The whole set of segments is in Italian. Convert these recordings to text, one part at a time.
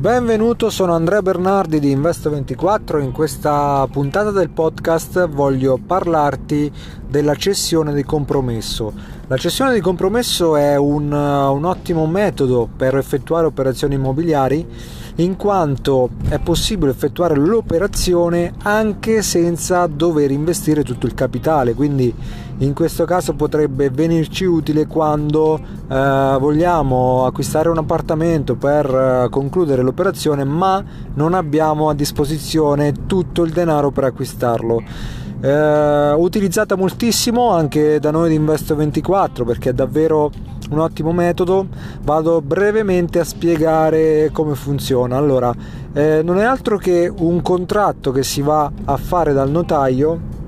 Benvenuto, sono Andrea Bernardi di Investo24. In questa puntata del podcast voglio parlarti della cessione di compromesso. La cessione di compromesso è un, un ottimo metodo per effettuare operazioni immobiliari in quanto è possibile effettuare l'operazione anche senza dover investire tutto il capitale, quindi in questo caso potrebbe venirci utile quando eh, vogliamo acquistare un appartamento per eh, concludere l'operazione ma non abbiamo a disposizione tutto il denaro per acquistarlo. Eh, utilizzata moltissimo anche da noi di Investo24 perché è davvero un ottimo metodo. Vado brevemente a spiegare come funziona. Allora, eh, non è altro che un contratto che si va a fare dal notaio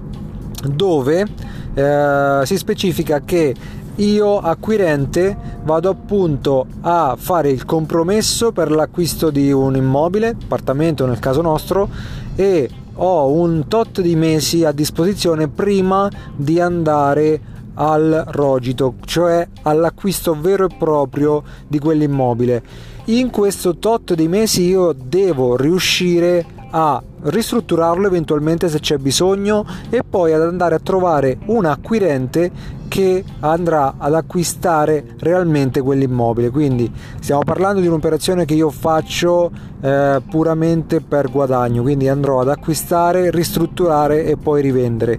dove eh, si specifica che io acquirente vado appunto a fare il compromesso per l'acquisto di un immobile, appartamento nel caso nostro, e ho un tot di mesi a disposizione prima di andare al rogito, cioè all'acquisto vero e proprio di quell'immobile. In questo tot di mesi io devo riuscire a ristrutturarlo eventualmente se c'è bisogno e poi ad andare a trovare un acquirente che andrà ad acquistare realmente quell'immobile. Quindi stiamo parlando di un'operazione che io faccio eh, puramente per guadagno. Quindi andrò ad acquistare ristrutturare e poi rivendere.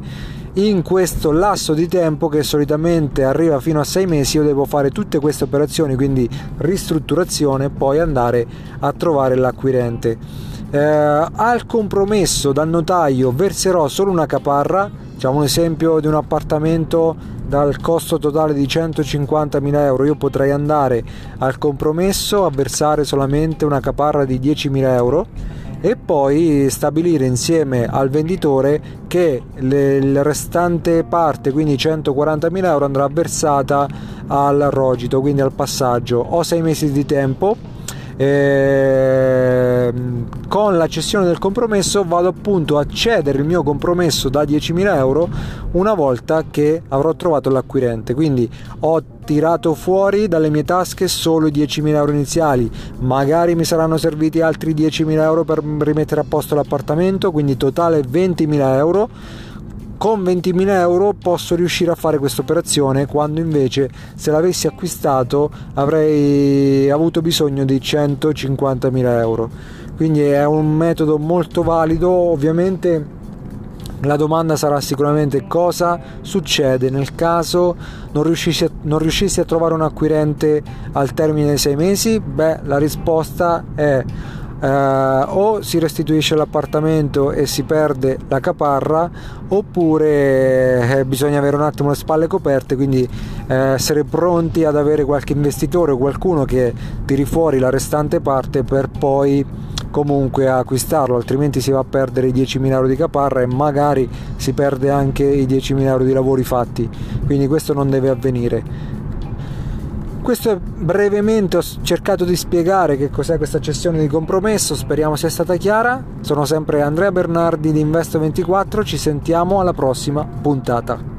In questo lasso di tempo che solitamente arriva fino a sei mesi io devo fare tutte queste operazioni quindi ristrutturazione e poi andare a trovare l'acquirente eh, al compromesso dal notaio verserò solo una caparra facciamo un esempio di un appartamento dal costo totale di 150.000 euro io potrei andare al compromesso a versare solamente una caparra di 10.000 euro e poi stabilire insieme al venditore che la restante parte, quindi 140.000 euro, andrà versata al rogito, quindi al passaggio. Ho sei mesi di tempo. Eh, con la cessione del compromesso vado appunto a cedere il mio compromesso da 10.000 euro una volta che avrò trovato l'acquirente. Quindi ho tirato fuori dalle mie tasche solo i 10.000 euro iniziali. Magari mi saranno serviti altri 10.000 euro per rimettere a posto l'appartamento quindi totale 20.000 euro con 20.000 euro posso riuscire a fare questa operazione quando invece se l'avessi acquistato avrei avuto bisogno di 150.000 euro. Quindi è un metodo molto valido. Ovviamente la domanda sarà sicuramente cosa succede nel caso non riuscissi, a, non riuscissi a trovare un acquirente al termine dei sei mesi? Beh la risposta è Uh, o si restituisce l'appartamento e si perde la caparra oppure eh, bisogna avere un attimo le spalle coperte quindi eh, essere pronti ad avere qualche investitore o qualcuno che tiri fuori la restante parte per poi comunque acquistarlo. Altrimenti si va a perdere i 10.000 euro di caparra e magari si perde anche i 10.000 euro di lavori fatti. Quindi questo non deve avvenire questo è brevemente ho cercato di spiegare che cos'è questa cessione di compromesso, speriamo sia stata chiara. Sono sempre Andrea Bernardi di Investo24, ci sentiamo alla prossima puntata.